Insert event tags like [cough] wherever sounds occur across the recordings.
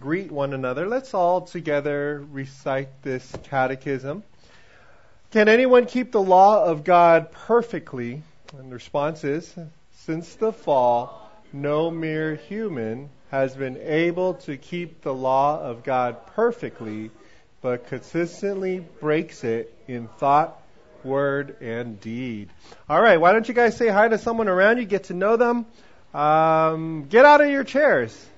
greet one another, let's all together recite this catechism. Can anyone keep the law of God perfectly? And the response is Since the fall, no mere human has been able to keep the law of God perfectly, but consistently breaks it in thought, word, and deed. All right, why don't you guys say hi to someone around you, get to know them? Um, get out of your chairs.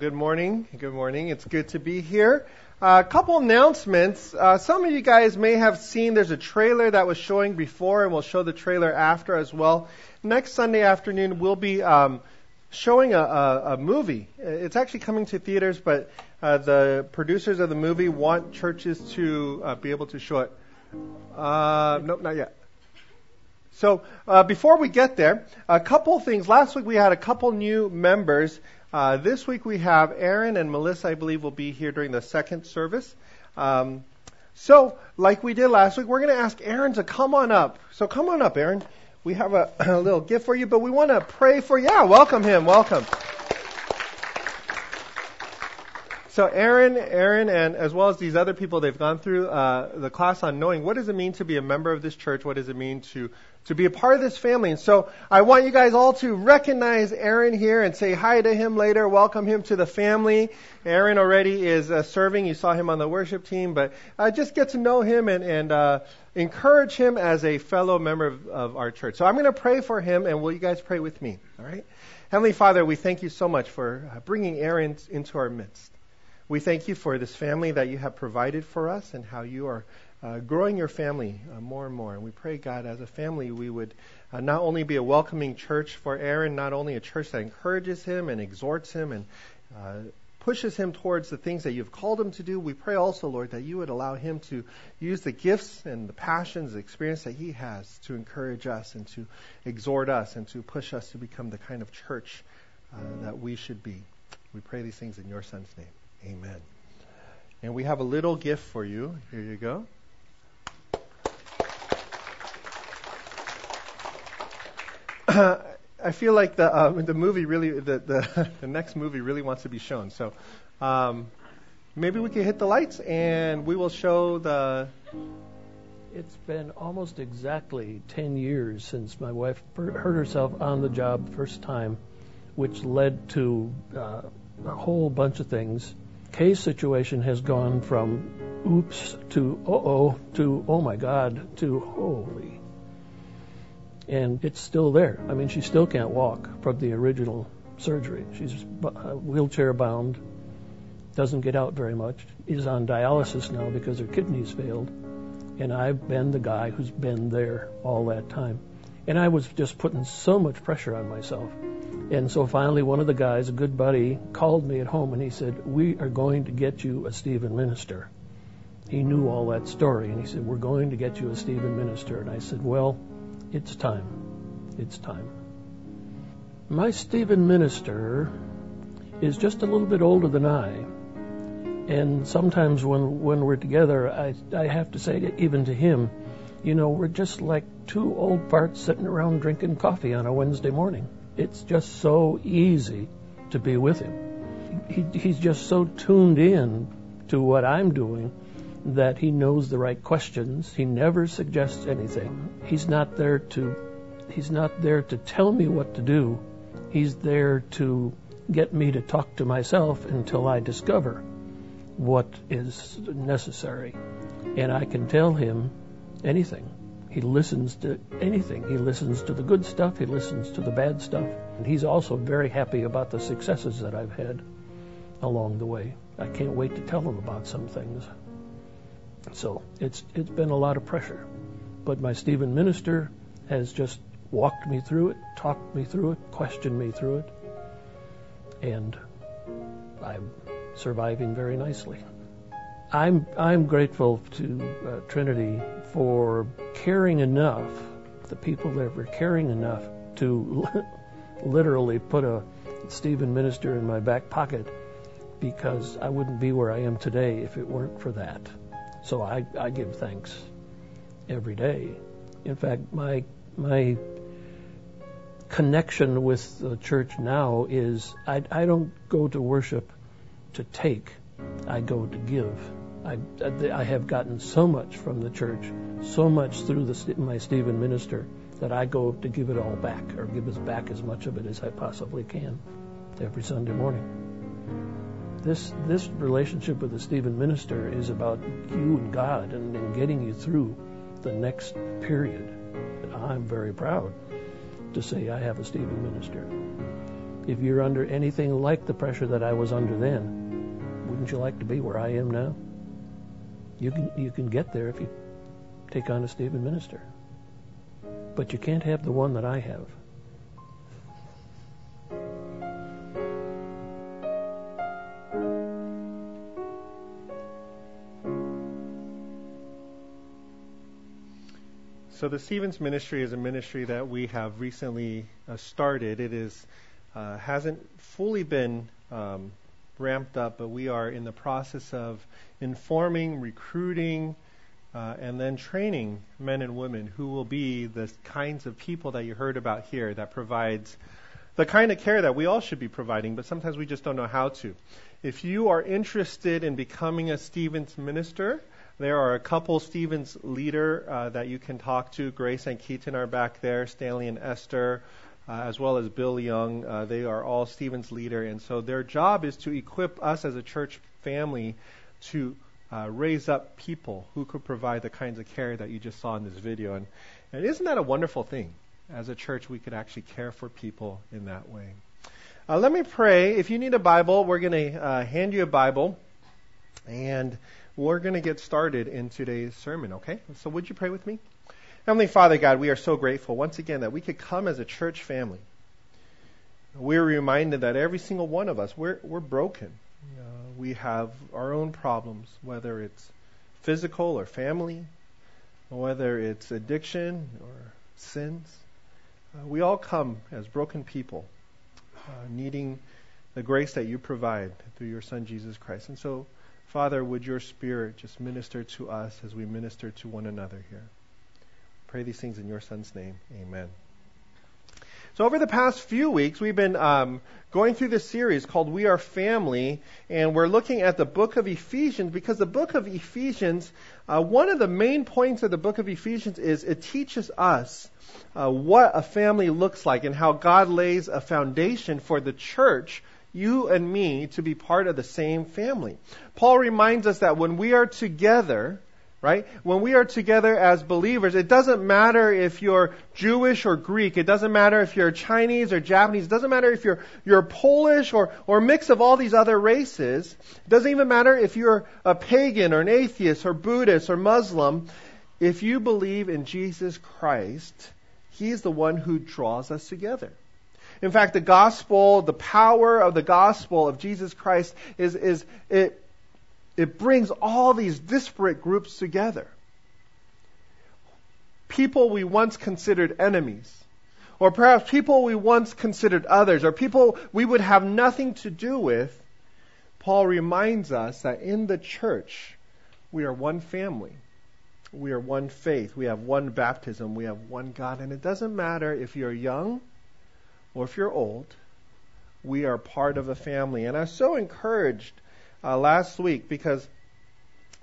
Good morning. Good morning. It's good to be here. A uh, couple announcements. Uh, some of you guys may have seen there's a trailer that was showing before, and we'll show the trailer after as well. Next Sunday afternoon, we'll be um, showing a, a, a, movie. It's actually coming to theaters, but uh, the producers of the movie want churches to uh, be able to show it. Uh, nope, not yet. So uh, before we get there, a couple things. Last week we had a couple new members. Uh, this week we have Aaron and Melissa, I believe, will be here during the second service. Um, so, like we did last week, we're going to ask Aaron to come on up. So, come on up, Aaron. We have a, [clears throat] a little gift for you, but we want to pray for you. Yeah, welcome him. Welcome. So Aaron, Aaron, and as well as these other people, they've gone through uh, the class on knowing what does it mean to be a member of this church, what does it mean to to be a part of this family. And so I want you guys all to recognize Aaron here and say hi to him later, welcome him to the family. Aaron already is uh, serving. You saw him on the worship team, but uh, just get to know him and, and uh, encourage him as a fellow member of, of our church. So I'm going to pray for him, and will you guys pray with me? All right. Heavenly Father, we thank you so much for uh, bringing Aaron into our midst. We thank you for this family that you have provided for us and how you are uh, growing your family uh, more and more. And we pray, God, as a family, we would uh, not only be a welcoming church for Aaron, not only a church that encourages him and exhorts him and uh, pushes him towards the things that you've called him to do. We pray also, Lord, that you would allow him to use the gifts and the passions, the experience that he has to encourage us and to exhort us and to push us to become the kind of church uh, that we should be. We pray these things in your son's name. Amen. And we have a little gift for you. Here you go. [clears throat] I feel like the um, the movie really the, the [laughs] the next movie really wants to be shown. So um, maybe we can hit the lights and we will show the. It's been almost exactly 10 years since my wife hurt herself on the job first time, which led to uh, a whole bunch of things. Kay's situation has gone from oops to uh oh to oh my god to holy and it's still there. I mean, she still can't walk from the original surgery. She's uh, wheelchair bound, doesn't get out very much, is on dialysis now because her kidneys failed. And I've been the guy who's been there all that time. And I was just putting so much pressure on myself. And so finally, one of the guys, a good buddy, called me at home and he said, We are going to get you a Stephen minister. He knew all that story. And he said, We're going to get you a Stephen minister. And I said, Well, it's time. It's time. My Stephen minister is just a little bit older than I. And sometimes when, when we're together, I, I have to say, even to him, you know, we're just like two old farts sitting around drinking coffee on a Wednesday morning. It's just so easy to be with him. He, he's just so tuned in to what I'm doing that he knows the right questions. He never suggests anything. He's not there to he's not there to tell me what to do. He's there to get me to talk to myself until I discover what is necessary. And I can tell him anything. He listens to anything. He listens to the good stuff, he listens to the bad stuff. And he's also very happy about the successes that I've had along the way. I can't wait to tell him about some things. So it's it's been a lot of pressure. But my Stephen minister has just walked me through it, talked me through it, questioned me through it, and I'm surviving very nicely. I'm I'm grateful to uh, Trinity for caring enough, the people there for caring enough to [laughs] literally put a Stephen Minister in my back pocket because I wouldn't be where I am today if it weren't for that. So I, I give thanks every day. In fact, my my connection with the church now is I, I don't go to worship to take, I go to give. I, I have gotten so much from the church, so much through the, my Stephen minister, that I go to give it all back, or give us back as much of it as I possibly can every Sunday morning. This this relationship with the Stephen minister is about you and God and, and getting you through the next period. I'm very proud to say I have a Stephen minister. If you're under anything like the pressure that I was under then, wouldn't you like to be where I am now? You can you can get there if you take on a Stephen minister. But you can't have the one that I have. So the Stevens Ministry is a ministry that we have recently uh, started. It is uh, hasn't fully been um, ramped up, but we are in the process of informing, recruiting, uh, and then training men and women who will be the kinds of people that you heard about here that provides the kind of care that we all should be providing, but sometimes we just don't know how to. If you are interested in becoming a Stevens minister, there are a couple Stevens leader uh, that you can talk to. Grace and Keaton are back there, Stanley and Esther, as well as Bill Young. Uh, they are all Stevens leader, and so their job is to equip us as a church family to uh, raise up people who could provide the kinds of care that you just saw in this video. And, and isn't that a wonderful thing? As a church, we could actually care for people in that way. Uh, let me pray. If you need a Bible, we're going to uh, hand you a Bible, and we're going to get started in today's sermon, okay? So, would you pray with me? Heavenly Father, God, we are so grateful once again that we could come as a church family. We're reminded that every single one of us, we're, we're broken. Uh, we have our own problems, whether it's physical or family, whether it's addiction or sins. Uh, we all come as broken people, uh, needing the grace that you provide through your Son Jesus Christ. And so, Father, would your Spirit just minister to us as we minister to one another here? Pray these things in your Son's name. Amen. So, over the past few weeks, we've been um, going through this series called We Are Family, and we're looking at the book of Ephesians because the book of Ephesians, uh, one of the main points of the book of Ephesians is it teaches us uh, what a family looks like and how God lays a foundation for the church, you and me, to be part of the same family. Paul reminds us that when we are together, right? When we are together as believers, it doesn't matter if you're Jewish or Greek. It doesn't matter if you're Chinese or Japanese. It doesn't matter if you're, you're Polish or, or a mix of all these other races. It doesn't even matter if you're a pagan or an atheist or Buddhist or Muslim. If you believe in Jesus Christ, He's the one who draws us together. In fact, the gospel, the power of the gospel of Jesus Christ is, is it, it brings all these disparate groups together. People we once considered enemies, or perhaps people we once considered others, or people we would have nothing to do with, Paul reminds us that in the church, we are one family. We are one faith. We have one baptism. We have one God. And it doesn't matter if you're young or if you're old, we are part of a family. And I'm so encouraged uh, last week because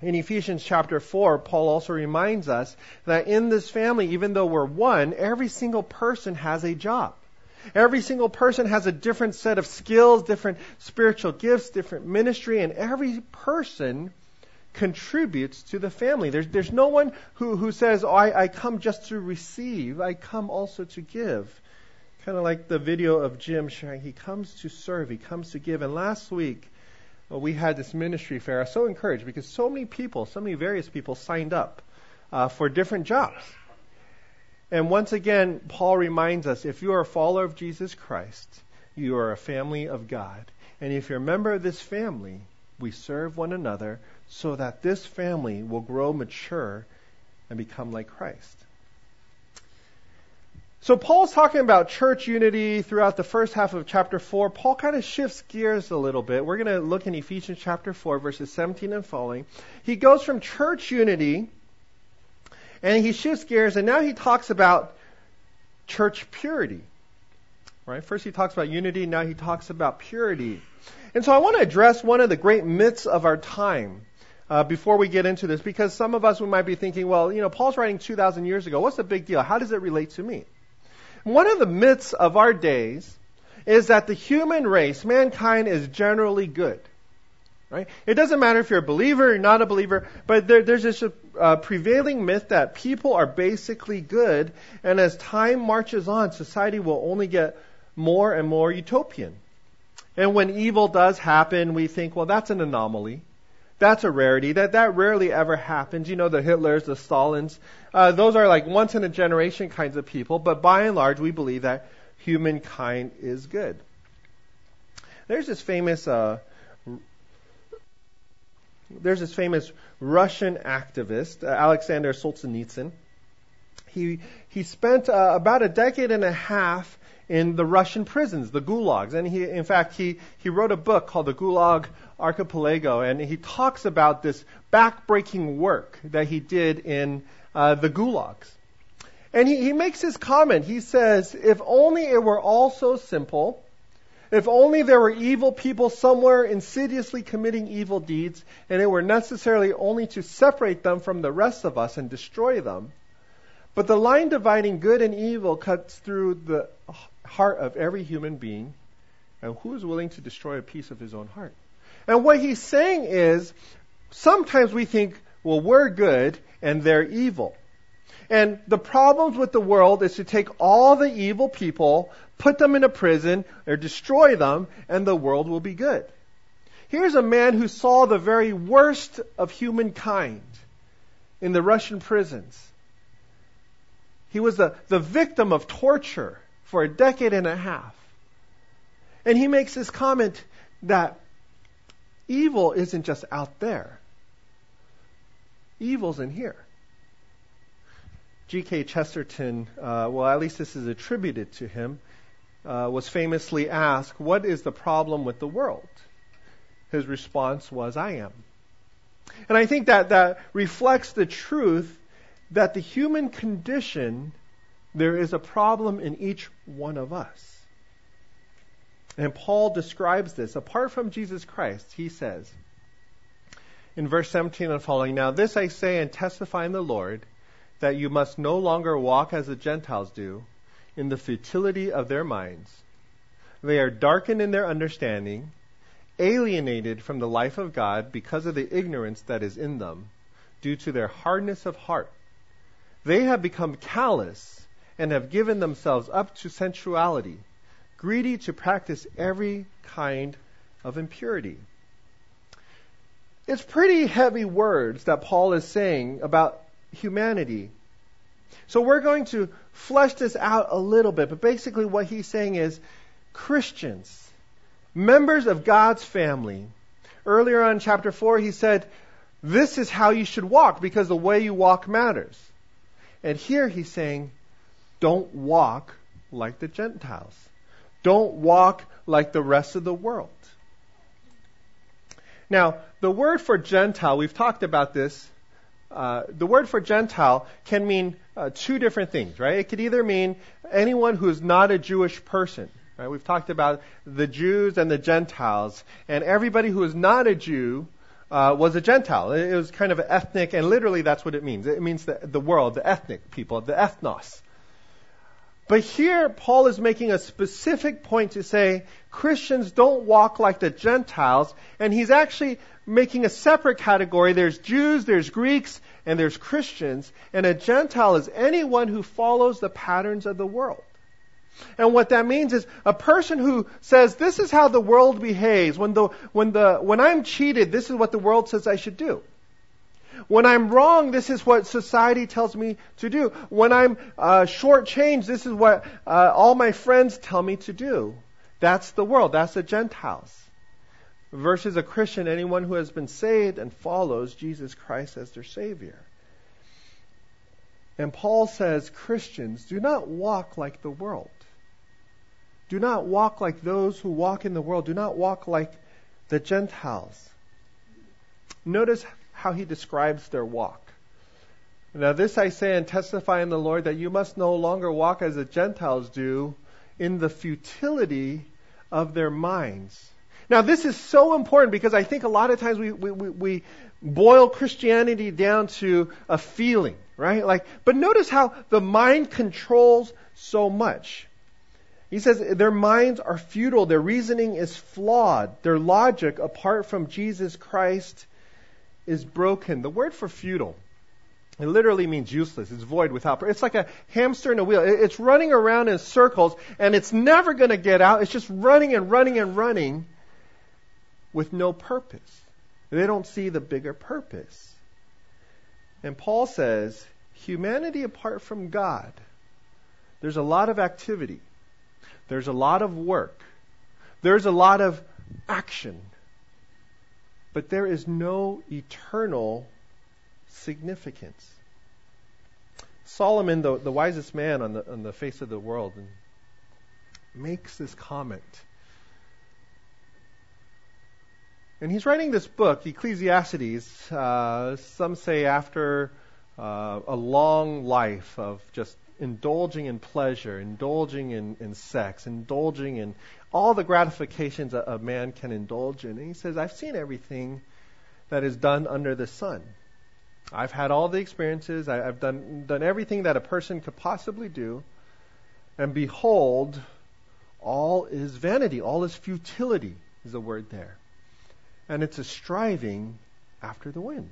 in Ephesians chapter 4, Paul also reminds us that in this family, even though we're one, every single person has a job. Every single person has a different set of skills, different spiritual gifts, different ministry, and every person contributes to the family. There's, there's no one who, who says, oh, I, I come just to receive. I come also to give. Kind of like the video of Jim sharing. He comes to serve. He comes to give. And last week, well, we had this ministry fair. I was so encouraged because so many people, so many various people signed up uh, for different jobs. And once again, Paul reminds us if you are a follower of Jesus Christ, you are a family of God. And if you're a member of this family, we serve one another so that this family will grow mature and become like Christ. So Paul's talking about church unity throughout the first half of chapter 4. Paul kind of shifts gears a little bit. We're going to look in Ephesians chapter 4 verses 17 and following. He goes from church unity and he shifts gears and now he talks about church purity. Right? First he talks about unity, now he talks about purity. And so I want to address one of the great myths of our time. Uh, before we get into this, because some of us we might be thinking, well, you know, Paul's writing 2,000 years ago. What's the big deal? How does it relate to me? One of the myths of our days is that the human race, mankind, is generally good. Right? It doesn't matter if you're a believer or not a believer, but there, there's this uh, prevailing myth that people are basically good, and as time marches on, society will only get more and more utopian. And when evil does happen, we think, well, that's an anomaly. That's a rarity. That that rarely ever happens. You know, the Hitlers, the Stalins, uh, those are like once in a generation kinds of people. But by and large, we believe that humankind is good. There's this famous. Uh, there's this famous Russian activist, uh, Alexander Solzhenitsyn. He he spent uh, about a decade and a half in the Russian prisons, the gulags. And he, in fact, he, he wrote a book called The Gulag Archipelago, and he talks about this backbreaking work that he did in uh, the gulags. And he, he makes his comment. He says, if only it were all so simple, if only there were evil people somewhere insidiously committing evil deeds, and it were necessarily only to separate them from the rest of us and destroy them. But the line dividing good and evil cuts through the heart of every human being, and who is willing to destroy a piece of his own heart? And what he's saying is, sometimes we think, well, we're good and they're evil. And the problems with the world is to take all the evil people, put them in a prison, or destroy them, and the world will be good. Here's a man who saw the very worst of humankind in the Russian prisons. He was the, the victim of torture for a decade and a half. And he makes this comment that evil isn't just out there, evil's in here. G.K. Chesterton, uh, well, at least this is attributed to him, uh, was famously asked, What is the problem with the world? His response was, I am. And I think that that reflects the truth that the human condition there is a problem in each one of us. And Paul describes this. Apart from Jesus Christ, he says in verse 17 and following, Now this I say and testify in the Lord, that you must no longer walk as the Gentiles do, in the futility of their minds. They are darkened in their understanding, alienated from the life of God because of the ignorance that is in them, due to their hardness of heart. They have become callous and have given themselves up to sensuality, greedy to practice every kind of impurity. It's pretty heavy words that Paul is saying about humanity. So we're going to flesh this out a little bit, but basically what he's saying is Christians, members of God's family. Earlier on chapter 4, he said, This is how you should walk because the way you walk matters. And here he's saying, don't walk like the Gentiles. Don't walk like the rest of the world. Now, the word for Gentile, we've talked about this. Uh, the word for Gentile can mean uh, two different things, right? It could either mean anyone who's not a Jewish person. Right? We've talked about the Jews and the Gentiles, and everybody who is not a Jew uh, was a Gentile. It was kind of ethnic, and literally that's what it means. It means the, the world, the ethnic people, the ethnos. But here, Paul is making a specific point to say Christians don't walk like the Gentiles, and he's actually making a separate category. There's Jews, there's Greeks, and there's Christians, and a Gentile is anyone who follows the patterns of the world. And what that means is a person who says, this is how the world behaves. When the, when the, when I'm cheated, this is what the world says I should do. When I'm wrong, this is what society tells me to do. When I'm uh, shortchanged, this is what uh, all my friends tell me to do. That's the world. That's the Gentiles. Versus a Christian, anyone who has been saved and follows Jesus Christ as their Savior. And Paul says, Christians, do not walk like the world. Do not walk like those who walk in the world. Do not walk like the Gentiles. Notice how he describes their walk. Now, this I say and testify in the Lord that you must no longer walk as the Gentiles do in the futility of their minds. Now, this is so important because I think a lot of times we, we, we, boil Christianity down to a feeling, right? Like, but notice how the mind controls so much. He says their minds are futile, their reasoning is flawed, their logic apart from Jesus Christ is broken. The word for futile it literally means useless. It's void without. It's like a hamster in a wheel. It's running around in circles and it's never going to get out. It's just running and running and running with no purpose. They don't see the bigger purpose. And Paul says, humanity apart from God, there's a lot of activity. There's a lot of work. There's a lot of action. But there is no eternal significance. Solomon, the, the wisest man on the, on the face of the world, makes this comment. And he's writing this book, Ecclesiastes, uh, some say after uh, a long life of just indulging in pleasure, indulging in, in sex, indulging in all the gratifications a, a man can indulge in. And he says, I've seen everything that is done under the sun. I've had all the experiences. I, have done done everything that a person could possibly do, and behold, all is vanity. All is futility is the word there, and it's a striving after the wind.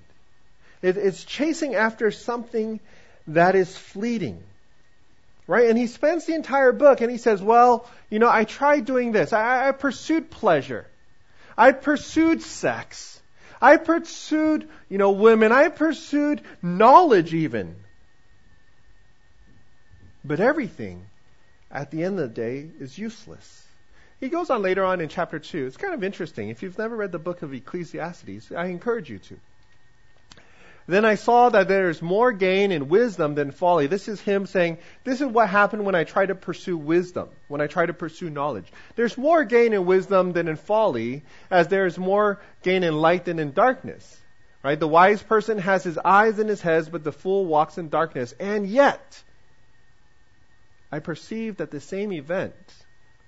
It, it's chasing after something that is fleeting. Right? And he spends the entire book and he says, Well, you know, I tried doing this. I, I pursued pleasure. I pursued sex. I pursued, you know, women. I pursued knowledge even. But everything at the end of the day is useless. He goes on later on in chapter 2. It's kind of interesting. If you've never read the book of Ecclesiastes, I encourage you to. Then I saw that there is more gain in wisdom than folly. This is him saying, This is what happened when I try to pursue wisdom, when I try to pursue knowledge. There's more gain in wisdom than in folly, as there is more gain in light than in darkness. Right? The wise person has his eyes in his head, but the fool walks in darkness. And yet, I perceive that the same event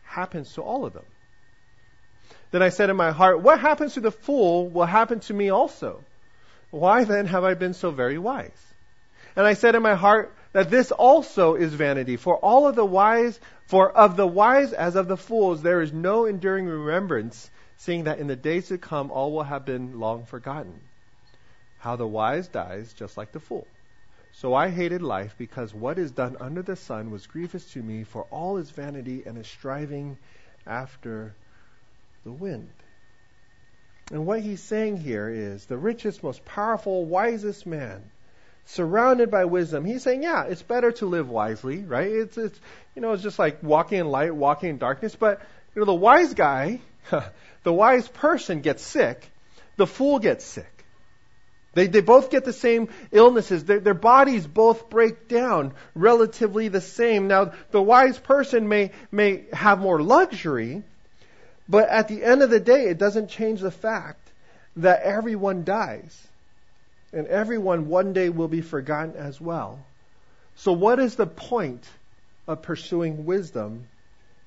happens to all of them. Then I said in my heart, What happens to the fool will happen to me also. Why then have I been so very wise? And I said in my heart that this also is vanity, for all of the wise, for of the wise as of the fools, there is no enduring remembrance, seeing that in the days to come all will have been long forgotten. How the wise dies just like the fool. So I hated life because what is done under the sun was grievous to me, for all is vanity and is striving after the wind. And what he's saying here is the richest, most powerful, wisest man, surrounded by wisdom. He's saying, yeah, it's better to live wisely, right? It's, it's, you know, it's just like walking in light, walking in darkness. But, you know, the wise guy, [laughs] the wise person gets sick, the fool gets sick. They, they both get the same illnesses. Their, their bodies both break down relatively the same. Now, the wise person may, may have more luxury, but at the end of the day, it doesn't change the fact that everyone dies. And everyone one day will be forgotten as well. So, what is the point of pursuing wisdom?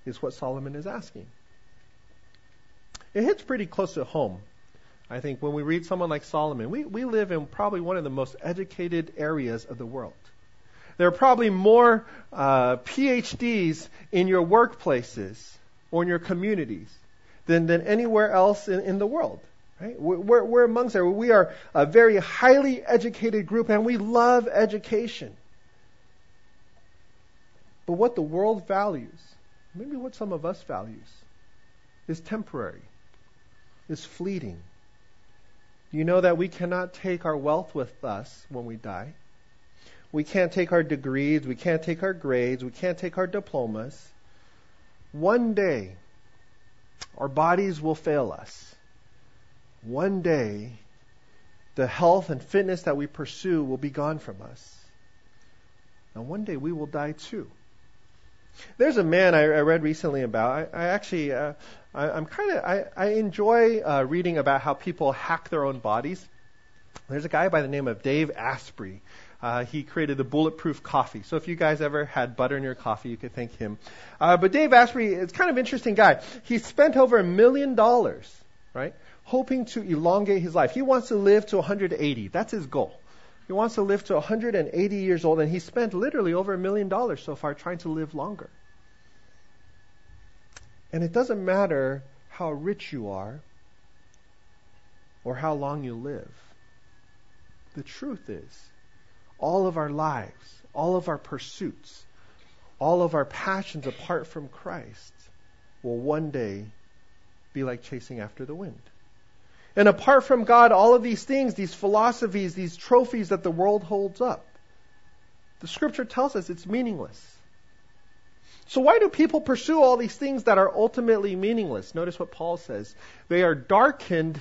Is what Solomon is asking. It hits pretty close to home. I think when we read someone like Solomon, we, we live in probably one of the most educated areas of the world. There are probably more uh, PhDs in your workplaces or in your communities than, than anywhere else in, in the world. Right? We're, we're amongst there. We are a very highly educated group and we love education. But what the world values, maybe what some of us values, is temporary, is fleeting. You know that we cannot take our wealth with us when we die. We can't take our degrees, we can't take our grades, we can't take our diplomas. One day, our bodies will fail us. One day, the health and fitness that we pursue will be gone from us. And one day we will die too. There's a man I, I read recently about. I, I actually, uh, I, am kind of, I, I enjoy uh, reading about how people hack their own bodies. There's a guy by the name of Dave Asprey. Uh, he created the bulletproof coffee. So if you guys ever had butter in your coffee, you could thank him. Uh, but Dave Asprey is kind of an interesting guy. He spent over a million dollars, right, hoping to elongate his life. He wants to live to 180. That's his goal. He wants to live to 180 years old, and he spent literally over a million dollars so far trying to live longer. And it doesn't matter how rich you are or how long you live. The truth is, all of our lives, all of our pursuits, all of our passions apart from Christ will one day be like chasing after the wind. And apart from God, all of these things, these philosophies, these trophies that the world holds up, the scripture tells us it's meaningless. So why do people pursue all these things that are ultimately meaningless? Notice what Paul says. They are darkened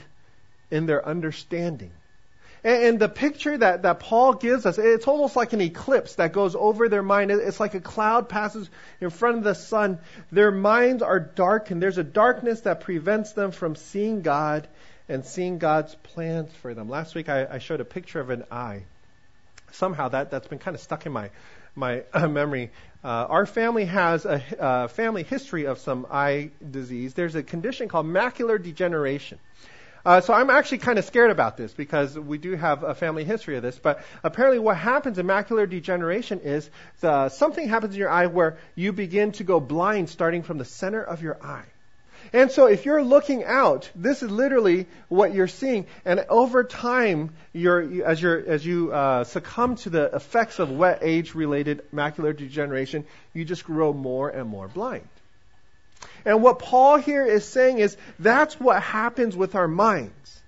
in their understanding. And, and the picture that, that Paul gives us, it's almost like an eclipse that goes over their mind. It's like a cloud passes in front of the sun. Their minds are darkened. There's a darkness that prevents them from seeing God and seeing God's plans for them. Last week I, I showed a picture of an eye. Somehow that, that's been kind of stuck in my, my uh, memory. Uh, our family has a uh, family history of some eye disease. There's a condition called macular degeneration. Uh, so I'm actually kind of scared about this because we do have a family history of this. But apparently, what happens in macular degeneration is the, something happens in your eye where you begin to go blind starting from the center of your eye. And so if you're looking out, this is literally what you're seeing. And over time, you're, as, you're, as you uh, succumb to the effects of wet age-related macular degeneration, you just grow more and more blind. And what Paul here is saying is that's what happens with our minds.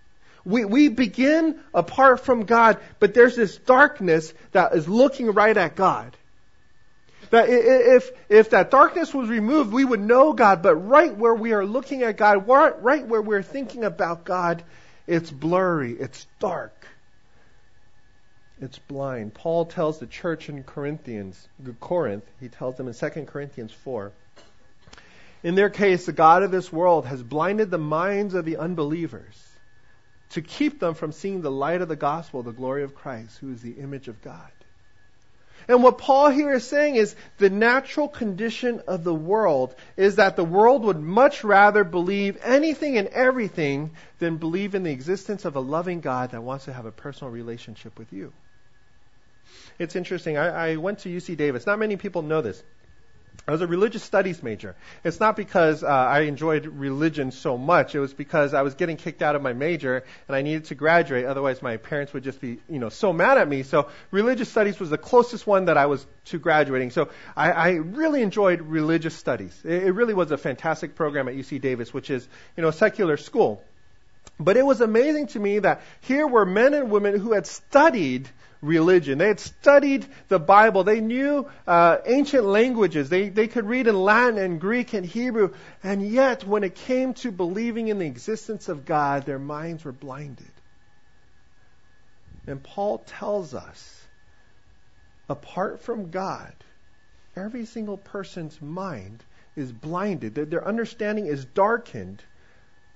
We, we begin apart from God, but there's this darkness that is looking right at God. That if, if that darkness was removed, we would know God, but right where we are looking at God, right where we're thinking about God, it's blurry, it's dark, it's blind. Paul tells the church in Corinthians, Corinth, he tells them in 2 Corinthians 4, in their case, the God of this world has blinded the minds of the unbelievers to keep them from seeing the light of the gospel, the glory of Christ, who is the image of God. And what Paul here is saying is the natural condition of the world is that the world would much rather believe anything and everything than believe in the existence of a loving God that wants to have a personal relationship with you. It's interesting. I, I went to UC Davis. Not many people know this. I was a religious studies major. It's not because uh, I enjoyed religion so much. It was because I was getting kicked out of my major and I needed to graduate. Otherwise, my parents would just be, you know, so mad at me. So religious studies was the closest one that I was to graduating. So I, I really enjoyed religious studies. It, it really was a fantastic program at UC Davis, which is, you know, a secular school. But it was amazing to me that here were men and women who had studied religion. They had studied the Bible. They knew uh, ancient languages. They, they could read in Latin and Greek and Hebrew. And yet, when it came to believing in the existence of God, their minds were blinded. And Paul tells us apart from God, every single person's mind is blinded, their understanding is darkened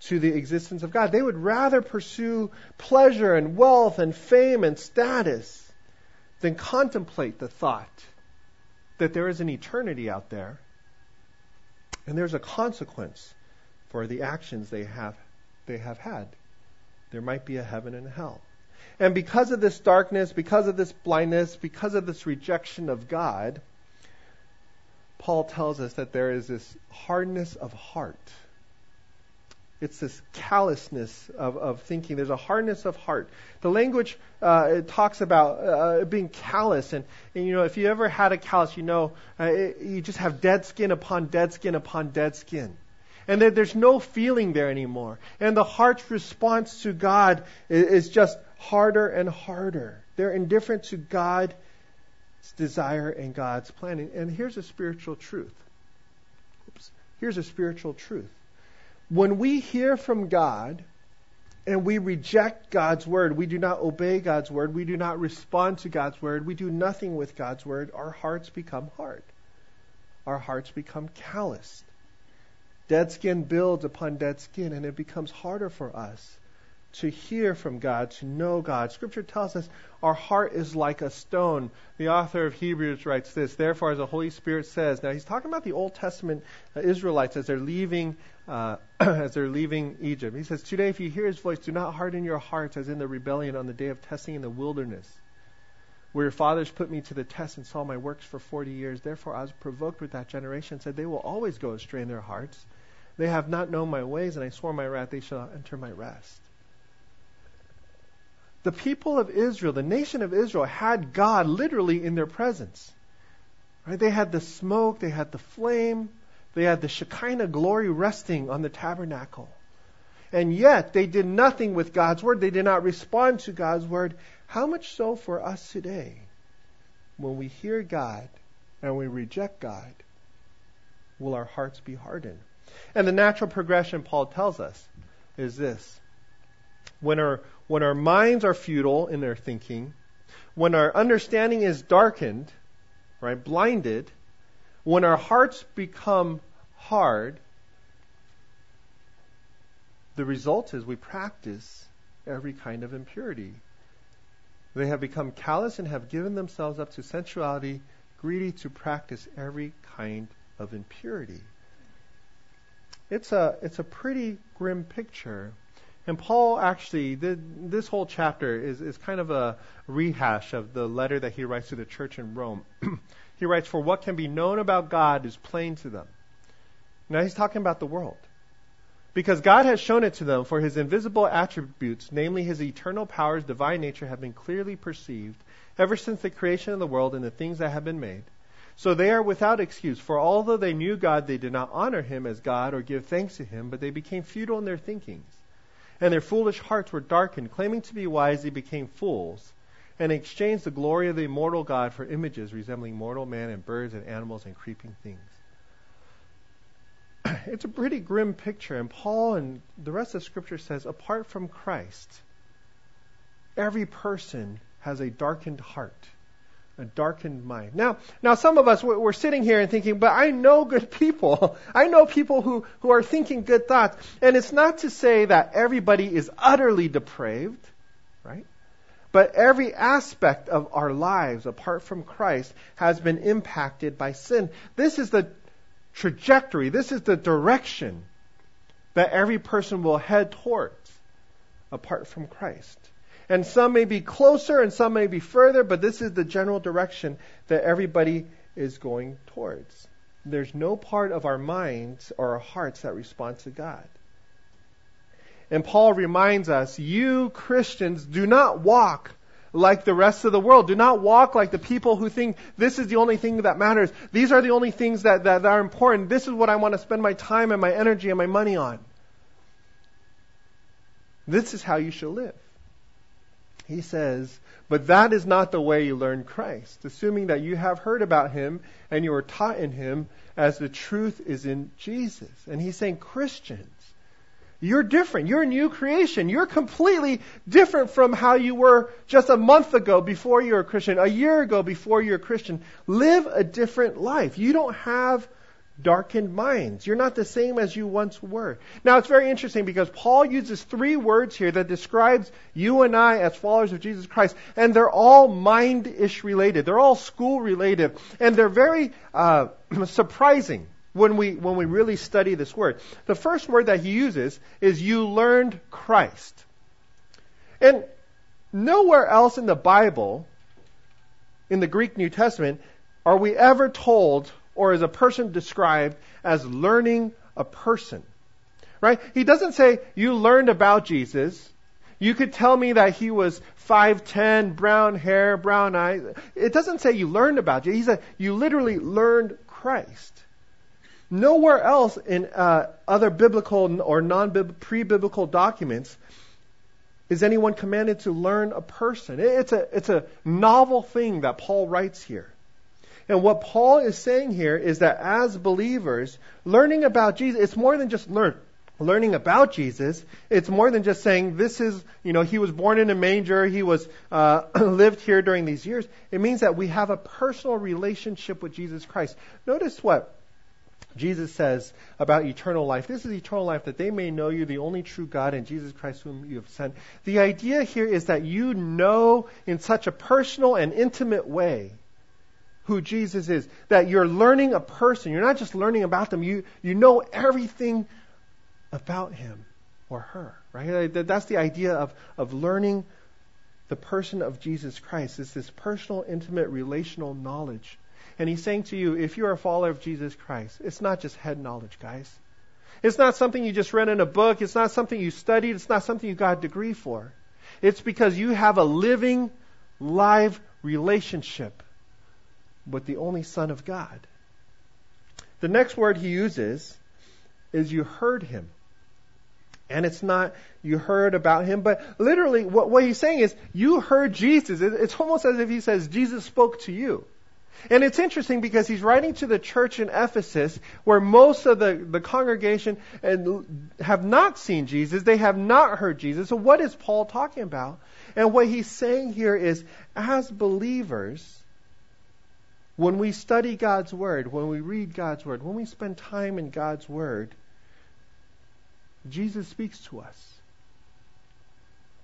to the existence of God. They would rather pursue pleasure and wealth and fame and status than contemplate the thought that there is an eternity out there and there's a consequence for the actions they have they have had. There might be a heaven and a hell. And because of this darkness, because of this blindness, because of this rejection of God, Paul tells us that there is this hardness of heart it's this callousness of, of thinking. There's a hardness of heart. The language uh, talks about uh, being callous, and, and you know if you ever had a callus, you know uh, it, you just have dead skin upon dead skin upon dead skin, and there, there's no feeling there anymore. And the heart's response to God is, is just harder and harder. They're indifferent to God's desire and God's planning. And, and here's a spiritual truth. Oops. Here's a spiritual truth when we hear from God, and we reject God's word, we do not obey God's word, we do not respond to God's word, we do nothing with God's word, our hearts become hard. Our hearts become calloused. Dead skin builds upon dead skin, and it becomes harder for us to hear from God, to know God. Scripture tells us our heart is like a stone. The author of Hebrews writes this, therefore, as the Holy Spirit says, now he's talking about the Old Testament uh, Israelites as they're leaving, uh, [clears throat] as they're leaving Egypt. He says, today, if you hear his voice, do not harden your hearts as in the rebellion on the day of testing in the wilderness, where your fathers put me to the test and saw my works for 40 years. Therefore, I was provoked with that generation, said, they will always go astray in their hearts. They have not known my ways, and I swore my wrath, they shall enter my rest the people of Israel, the nation of Israel, had God literally in their presence. Right? They had the smoke, they had the flame, they had the Shekinah glory resting on the tabernacle. And yet, they did nothing with God's word. They did not respond to God's word. How much so for us today? When we hear God and we reject God, will our hearts be hardened? And the natural progression, Paul tells us, is this. When our when our minds are futile in their thinking, when our understanding is darkened, right, blinded, when our hearts become hard, the result is we practice every kind of impurity. They have become callous and have given themselves up to sensuality, greedy to practice every kind of impurity. It's a, it's a pretty grim picture. And Paul actually, this whole chapter is, is kind of a rehash of the letter that he writes to the church in Rome. [clears throat] he writes, For what can be known about God is plain to them. Now he's talking about the world. Because God has shown it to them, for his invisible attributes, namely his eternal powers, divine nature, have been clearly perceived ever since the creation of the world and the things that have been made. So they are without excuse, for although they knew God, they did not honor him as God or give thanks to him, but they became futile in their thinkings and their foolish hearts were darkened. Claiming to be wise, they became fools, and exchanged the glory of the immortal God for images resembling mortal man and birds and animals and creeping things. [clears throat] It's a pretty grim picture, and Paul and the rest of Scripture says, apart from Christ, every person has a darkened heart a darkened mind. Now, now some of us we're sitting here and thinking, but I know good people. [laughs] I know people who who are thinking good thoughts, and it's not to say that everybody is utterly depraved, right? But every aspect of our lives apart from Christ has been impacted by sin. This is the trajectory, this is the direction that every person will head towards apart from Christ. And some may be closer and some may be further, but this is the general direction that everybody is going towards. There's no part of our minds or our hearts that responds to God. And Paul reminds us, you Christians do not walk like the rest of the world. Do not walk like the people who think this is the only thing that matters. These are the only things that, that, that are important. This is what I want to spend my time and my energy and my money on. This is how you should live. He says, But that is not the way you learn Christ, assuming that you have heard about him and you are taught in him as the truth is in Jesus. And he's saying, Christians, you're different. You're a new creation. You're completely different from how you were just a month ago before you were a Christian, a year ago before you were a Christian. Live a different life. You don't have darkened minds. You're not the same as you once were. Now it's very interesting because Paul uses three words here that describes you and I as followers of Jesus Christ, and they're all mind-ish related. They're all school related, and they're very uh, [clears throat] surprising when we when we really study this word. The first word that he uses is you learned Christ, and nowhere else in the Bible, in the Greek New Testament, are we ever told or is a person described as learning a person. Right? He doesn't say, you learned about Jesus. You could tell me that he was 5'10, brown hair, brown eyes. It doesn't say you learned about Jesus. He said, you literally learned Christ. Nowhere else in uh, other biblical or non pre biblical documents is anyone commanded to learn a person. It's a, it's a novel thing that Paul writes here. And what Paul is saying here is that as believers, learning about Jesus, it's more than just learn, learning about Jesus, it's more than just saying this is, you know, he was born in a manger, he was uh, [clears throat] lived here during these years. It means that we have a personal relationship with Jesus Christ. Notice what Jesus says about eternal life. This is eternal life that they may know you, the only true God, and Jesus Christ whom you have sent. The idea here is that you know in such a personal and intimate way who Jesus is, that you're learning a person. You're not just learning about them. You you know everything about him or her, right? That's the idea of, of learning the person of Jesus Christ. It's this personal, intimate, relational knowledge. And he's saying to you, if you're a follower of Jesus Christ, it's not just head knowledge, guys. It's not something you just read in a book. It's not something you studied. It's not something you got a degree for. It's because you have a living, live relationship with the only Son of God. The next word he uses is you heard him. And it's not you heard about him, but literally what, what he's saying is you heard Jesus. It's almost as if he says Jesus spoke to you. And it's interesting because he's writing to the church in Ephesus where most of the, the congregation and have not seen Jesus. They have not heard Jesus. So what is Paul talking about? And what he's saying here is as believers, when we study God's Word, when we read God's Word, when we spend time in God's Word, Jesus speaks to us.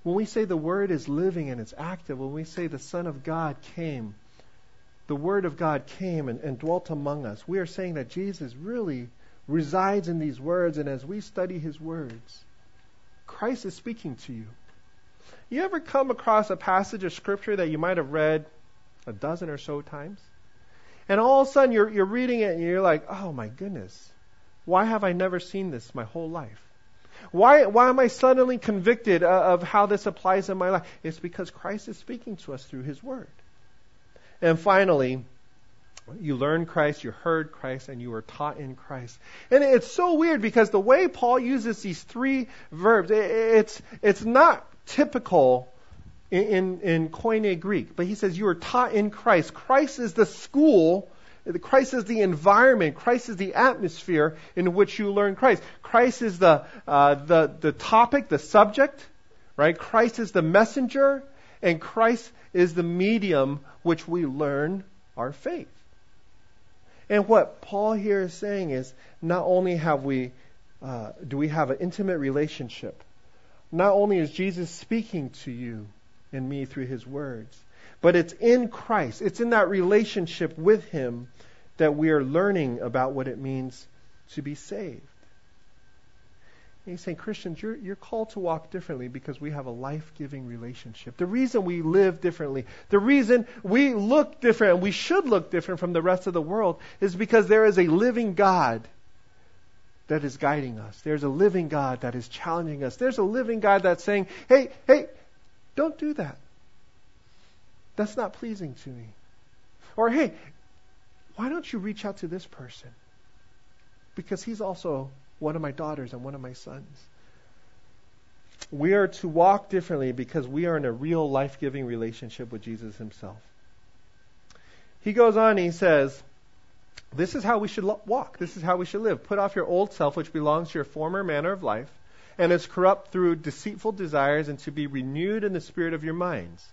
When we say the Word is living and it's active, when we say the Son of God came, the Word of God came and, and dwelt among us, we are saying that Jesus really resides in these words, and as we study His words, Christ is speaking to you. You ever come across a passage of Scripture that you might have read a dozen or so times? And all of a sudden you're, you're reading it and you're like, oh my goodness, why have I never seen this my whole life? Why, why am I suddenly convicted uh, of how this applies in my life? It's because Christ is speaking to us through His Word. And finally, you learn Christ, you heard Christ, and you were taught in Christ. And it's so weird because the way Paul uses these three verbs, it's, it's not typical in, in, in Koine Greek, but he says you are taught in Christ. Christ is the school Christ is the environment. Christ is the atmosphere in which you learn Christ. Christ is the, uh, the, the topic, the subject, right? Christ is the messenger, and Christ is the medium which we learn our faith. And what Paul here is saying is not only have we, uh, do we have an intimate relationship, not only is Jesus speaking to you and me through his words, but it's in Christ, it's in that relationship with Him that we are learning about what it means to be saved. And he's saying, Christians, you're, you're called to walk differently because we have a life giving relationship. The reason we live differently, the reason we look different, we should look different from the rest of the world, is because there is a living God that is guiding us. There's a living God that is challenging us. There's a living God that's saying, hey, hey, don't do that. That's not pleasing to me. Or, hey, why don't you reach out to this person? Because he's also one of my daughters and one of my sons. We are to walk differently because we are in a real life giving relationship with Jesus himself. He goes on, he says, This is how we should walk. This is how we should live. Put off your old self, which belongs to your former manner of life, and is corrupt through deceitful desires, and to be renewed in the spirit of your minds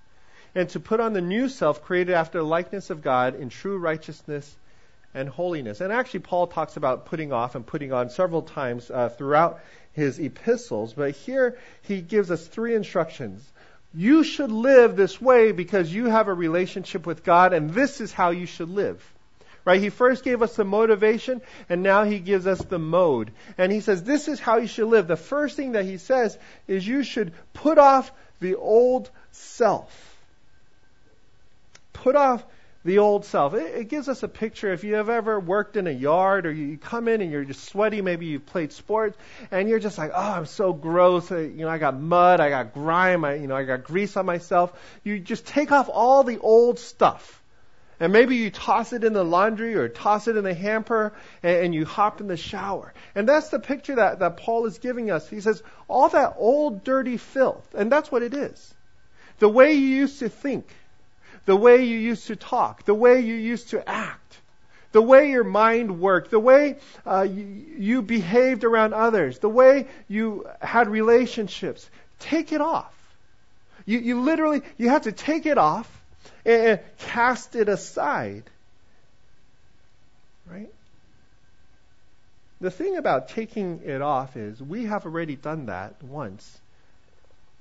and to put on the new self created after the likeness of God in true righteousness and holiness. And actually, Paul talks about putting off and putting on several times uh, throughout his epistles, but here he gives us three instructions. You should live this way because you have a relationship with God, and this is how you should live. Right? He first gave us the motivation, and now he gives us the mode. And he says, This is how you should live. The first thing that he says is you should put off the old self put off the old self. It, it, gives us a picture. If you have ever worked in a yard or you come in and you're just sweaty, maybe you've played sports, and you're just like, oh, I'm so gross. You know, I got mud, I got grime, I, you know, I got grease on myself. You just take off all the old stuff. And maybe you toss it in the laundry or toss it in the hamper and, and you hop in the shower. And that's the picture that, that Paul is giving us. He says, all that old dirty filth. And that's what it is. The way you used to think, the way you used to talk, the way you used to act, the way your mind worked, the way uh, you, you behaved around others, the way you had relationships. Take it off. You, you literally, you have to take it off and, cast it aside. Right? The thing about taking it off is we have already done that once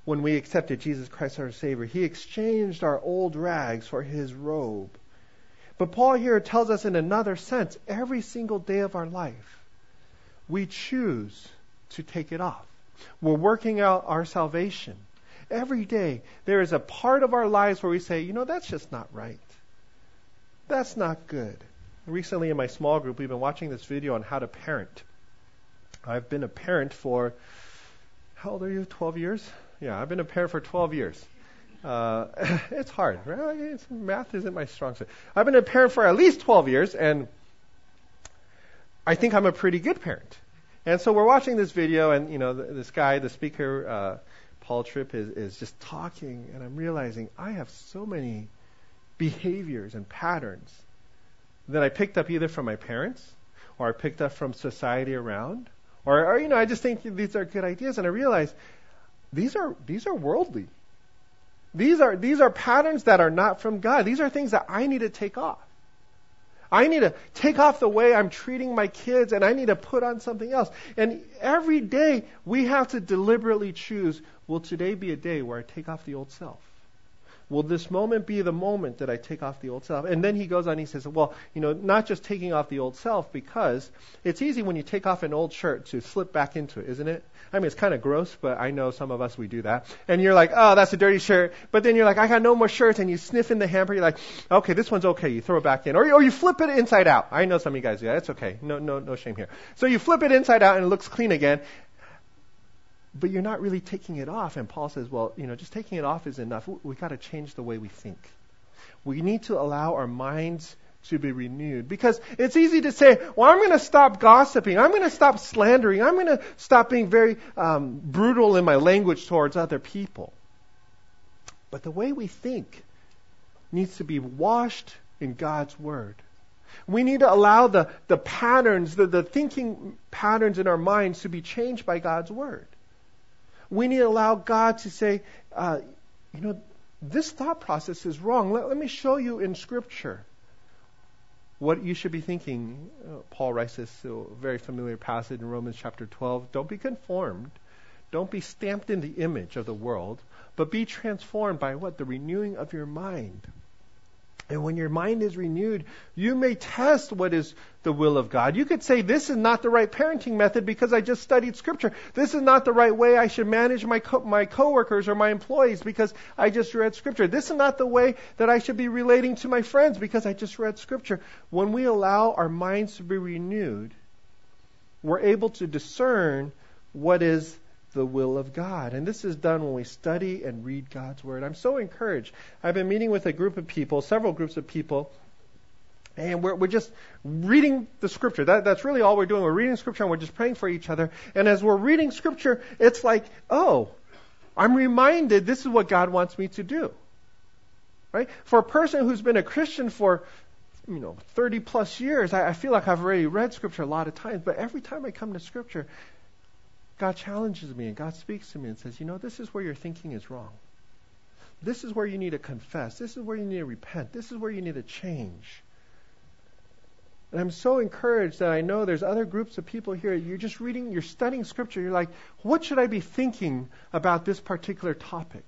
when we accepted Jesus Christ our Savior. He exchanged our old rags for his robe. But Paul here tells us in another sense every single day of our life, we choose to take it off. We're working out our salvation. Every day, there is a part of our lives where we say, you know, that's just not right. That's not good. Recently, in my small group, we've been watching this video on how to parent. I've been a parent for, how old are you? 12 years? Yeah, I've been a parent for 12 years. Uh, [laughs] it's hard. Right? It's, math isn't my strong suit. I've been a parent for at least 12 years, and I think I'm a pretty good parent. And so we're watching this video, and you know, this guy, the speaker, uh, Paul Tripp, is, is just talking, and I'm realizing I have so many behaviors and patterns that I picked up either from my parents, or I picked up from society around, or, or you know, I just think these are good ideas, and I realize these are these are worldly. These are these are patterns that are not from God. These are things that I need to take off. I need to take off the way I'm treating my kids and I need to put on something else. And every day we have to deliberately choose will today be a day where I take off the old self? Will this moment be the moment that I take off the old self? And then he goes on, he says, well, you know, not just taking off the old self, because it's easy when you take off an old shirt to slip back into it, isn't it? I mean, it's kind of gross, but I know some of us, we do that. And you're like, oh, that's a dirty shirt. But then you're like, I got no more shirts. And you sniff in the hamper. You're like, okay, this one's okay. You throw it back in. Or, or you flip it inside out. I know some of you guys do that. It's okay. No, no, no shame here. So you flip it inside out and it looks clean again but you're not really taking it off. And Paul says, well, you know, just taking it off is enough. We've got to change the way we think. We need to allow our minds to be renewed. Because it's easy to say, well, I'm going to stop gossiping. I'm going to stop slandering. I'm going to stop being very um, brutal in my language towards other people. But the way we think needs to be washed in God's Word. We need to allow the, the patterns, the, the thinking patterns in our minds to be changed by God's Word. We need to allow God to say, uh, you know, this thought process is wrong. Let, let, me show you in Scripture what you should be thinking. Uh, Paul writes this very familiar passage in Romans chapter 12. Don't be conformed. Don't be stamped in the image of the world, but be transformed by what? The renewing of your mind. And when your mind is renewed, you may test what is the will of God. You could say, this is not the right parenting method because I just studied scripture. This is not the right way I should manage my, co- my coworkers or my employees because I just read scripture. This is not the way that I should be relating to my friends because I just read scripture. When we allow our minds to be renewed, we're able to discern what is the will of God. And this is done when we study and read God's Word. I'm so encouraged. I've been meeting with a group of people, several groups of people, and we're, we're just reading the Scripture. That, that's really all we're doing. We're reading Scripture and we're just praying for each other. And as we're reading Scripture, it's like, oh, I'm reminded this is what God wants me to do. Right? For a person who's been a Christian for you know 30 plus years, I, I feel like I've already read Scripture a lot of times. But every time I come to Scripture, God challenges me and God speaks to me and says, you know, this is where your thinking is wrong. This is where you need to confess. This is where you need to repent. This is where you need to change. And I'm so encouraged that I know there's other groups of people here. You're just reading, you're studying scripture. You're like, what should I be thinking about this particular topic?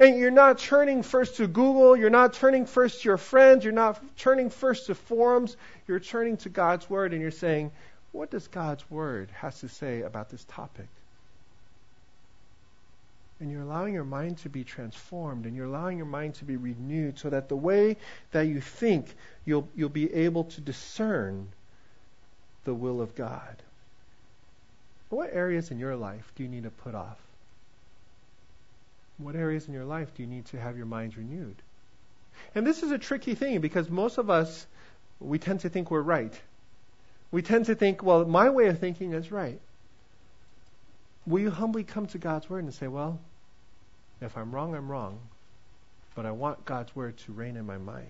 And you're not turning first to Google. You're not turning first to your friends. You're not turning first to forums. You're turning to God's Word and you're saying, what does God's Word has to say about this topic? And you're allowing your mind to be transformed and you're allowing your mind to be renewed so that the way that you think, you'll, you'll be able to discern the will of God. What areas in your life do you need to put off? What areas in your life do you need to have your mind renewed? And this is a tricky thing because most of us, we tend to think we're right. We tend to think, well, my way of thinking is right. Will you humbly come to God's Word and say, well, if I'm wrong, I'm wrong, but I want God's Word to reign in my mind?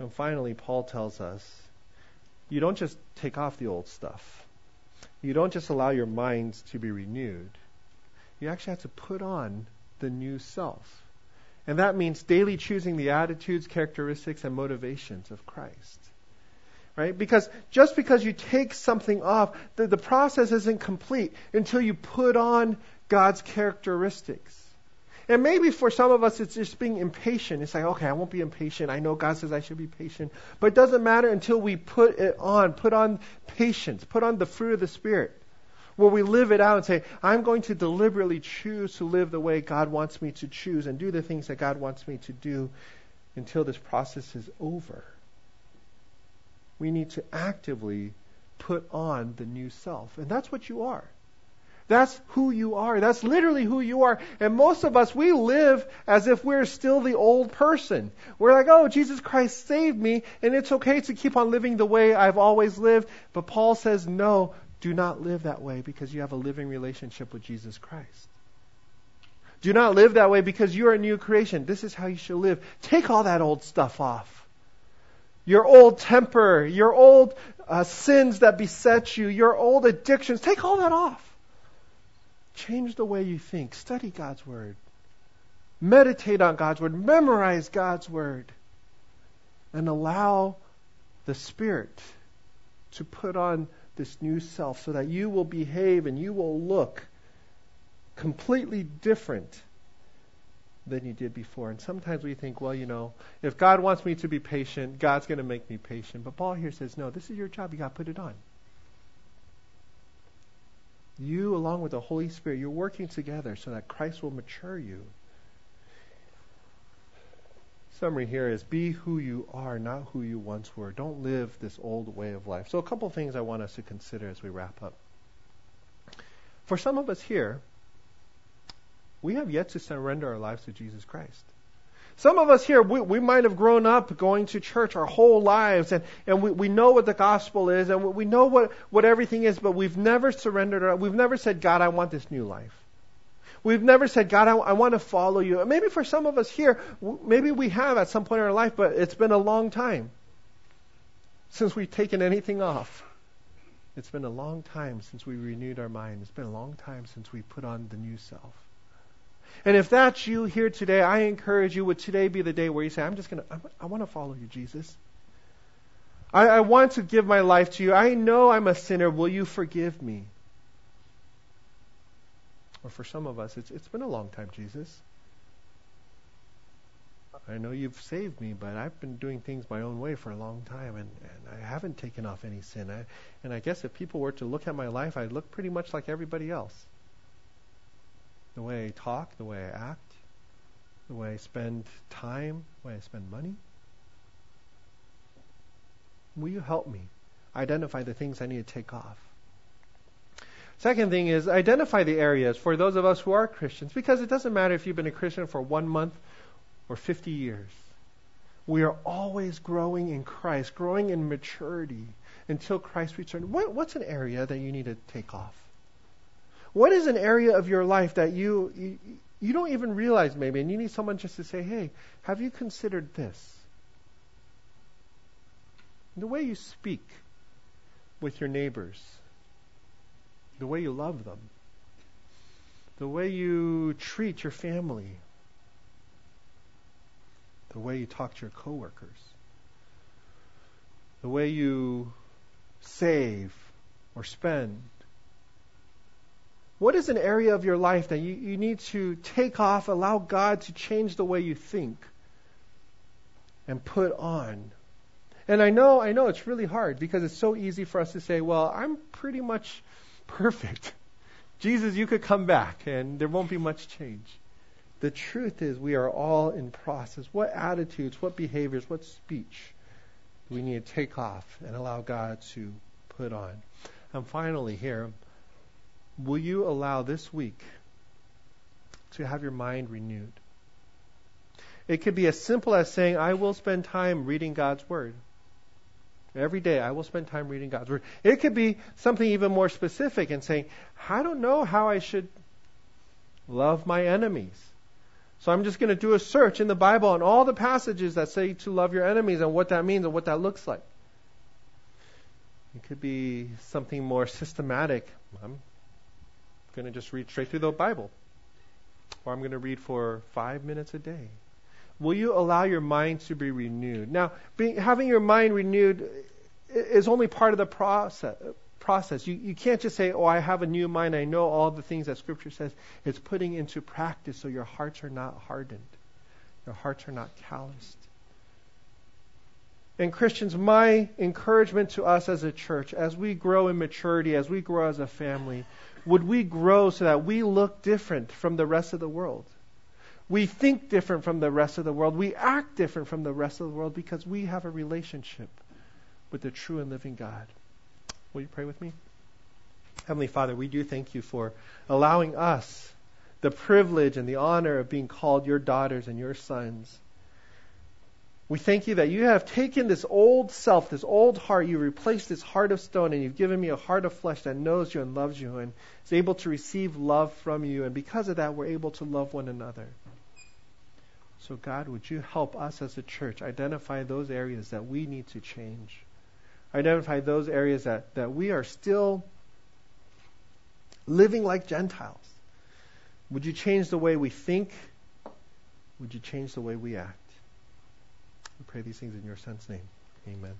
And finally, Paul tells us you don't just take off the old stuff, you don't just allow your minds to be renewed. You actually have to put on the new self. And that means daily choosing the attitudes, characteristics, and motivations of Christ. Right? Because just because you take something off, the, the process isn't complete until you put on God's characteristics. And maybe for some of us, it's just being impatient. It's like, okay, I won't be impatient. I know God says I should be patient. But it doesn't matter until we put it on, put on patience, put on the fruit of the Spirit, where we live it out and say, I'm going to deliberately choose to live the way God wants me to choose and do the things that God wants me to do until this process is over. We need to actively put on the new self. And that's what you are. That's who you are. That's literally who you are. And most of us, we live as if we're still the old person. We're like, oh, Jesus Christ saved me, and it's okay to keep on living the way I've always lived. But Paul says, no, do not live that way because you have a living relationship with Jesus Christ. Do not live that way because you are a new creation. This is how you should live. Take all that old stuff off. Your old temper, your old uh, sins that beset you, your old addictions. Take all that off. Change the way you think. Study God's Word. Meditate on God's Word. Memorize God's Word. And allow the Spirit to put on this new self so that you will behave and you will look completely different than you did before. And sometimes we think, well, you know, if God wants me to be patient, God's going to make me patient. But Paul here says, no, this is your job. You got to put it on. You, along with the Holy Spirit, you're working together so that Christ will mature you. Summary here is be who you are, not who you once were. Don't live this old way of life. So, a couple things I want us to consider as we wrap up. For some of us here, we have yet to surrender our lives to Jesus Christ. Some of us here, we, we might have grown up going to church our whole lives, and, and we, we know what the gospel is, and we know what, what everything is, but we've never surrendered. Our, we've never said, God, I want this new life. We've never said, God, I, I want to follow you. maybe for some of us here, maybe we have at some point in our life, but it's been a long time since we've taken anything off. It's been a long time since we renewed our mind. It's been a long time since we put on the new self. And if that's you here today, I encourage you, would today be the day where you say, I'm just going to, I want to follow you, Jesus. I, I want to give my life to you. I know I'm a sinner. Will you forgive me? Or for some of us, it's, it's been a long time, Jesus. I know you've saved me, but I've been doing things my own way for a long time, and, and I haven't taken off any sin. I, and I guess if people were to look at my life, I'd look pretty much like everybody else the way I talk, the way I act, the way I spend time, the way I spend money? Will you help me identify the things I need to take off? Second thing is identify the areas for those of us who are Christians, because it doesn't matter if you've been a Christian for one month or 50 years. We are always growing in Christ, growing in maturity until Christ returns. What, what's an area that you need to take off? What is an area of your life that you, you, you don't even realize maybe, and you need someone just to say, hey, have you considered this? The way you speak with your neighbors, the way you love them, the way you treat your family, the way you talk to your coworkers, the way you save or spend, what is an area of your life that you, you need to take off, allow God to change the way you think, and put on? And I know, I know it's really hard because it's so easy for us to say, well, I'm pretty much perfect. Jesus, you could come back and there won't be much change. The truth is, we are all in process. What attitudes, what behaviors, what speech do we need to take off and allow God to put on? And finally, here, Will you allow this week to have your mind renewed? It could be as simple as saying, I will spend time reading God's Word. Every day, I will spend time reading God's Word. It could be something even more specific and saying, I don't know how I should love my enemies. So I'm just going to do a search in the Bible on all the passages that say to love your enemies and what that means and what that looks like. It could be something more [laughs] systematic. I'm going to just read straight through the Bible. Or I'm going to read for five minutes a day. Will you allow your mind to be renewed? Now, being, having your mind renewed is only part of the process. process. You, you can't just say, oh, I have a new mind. I know all the things that Scripture says. It's putting into practice so your hearts are not hardened, your hearts are not calloused. And Christians, my encouragement to us as a church, as we grow in maturity, as we grow as a family, would we grow so that we look different from the rest of the world? We think different from the rest of the world. We act different from the rest of the world because we have a relationship with the true and living God. Will you pray with me? Heavenly Father, we do thank you for allowing us the privilege and the honor of being called your daughters and your sons. We thank you that you have taken this old self, this old heart, you replaced this heart of stone, and you've given me a heart of flesh that knows you and loves you and is able to receive love from you. And because of that, we're able to love one another. So, God, would you help us as a church identify those areas that we need to change? Identify those areas that, that we are still living like Gentiles. Would you change the way we think? Would you change the way we act? Pray these things in your Son's name. Amen.